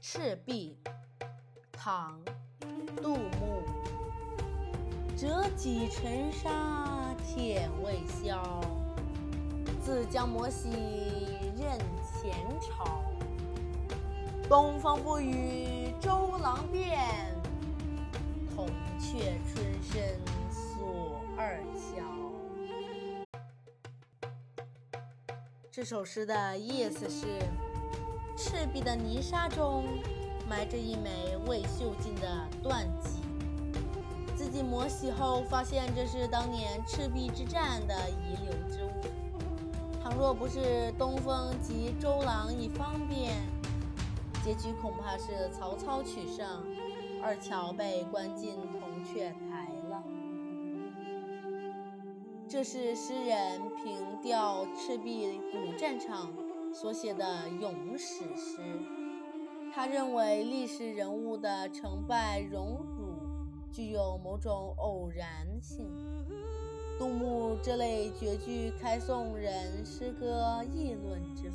赤壁，唐，杜牧。折戟沉沙铁未销，自将磨洗认前朝。东风不与周郎便，铜雀春深锁二乔。这首诗的意思是：赤壁的泥沙中埋着一枚未锈尽的断戟，自己磨洗后发现这是当年赤壁之战的遗留之物。倘若不是东风及周郎以方便。结局恐怕是曹操取胜，二乔被关进铜雀台了。这是诗人凭吊赤壁古战场所写的咏史诗。他认为历史人物的成败荣辱具有某种偶然性。杜牧这类绝句开宋人诗歌议论之。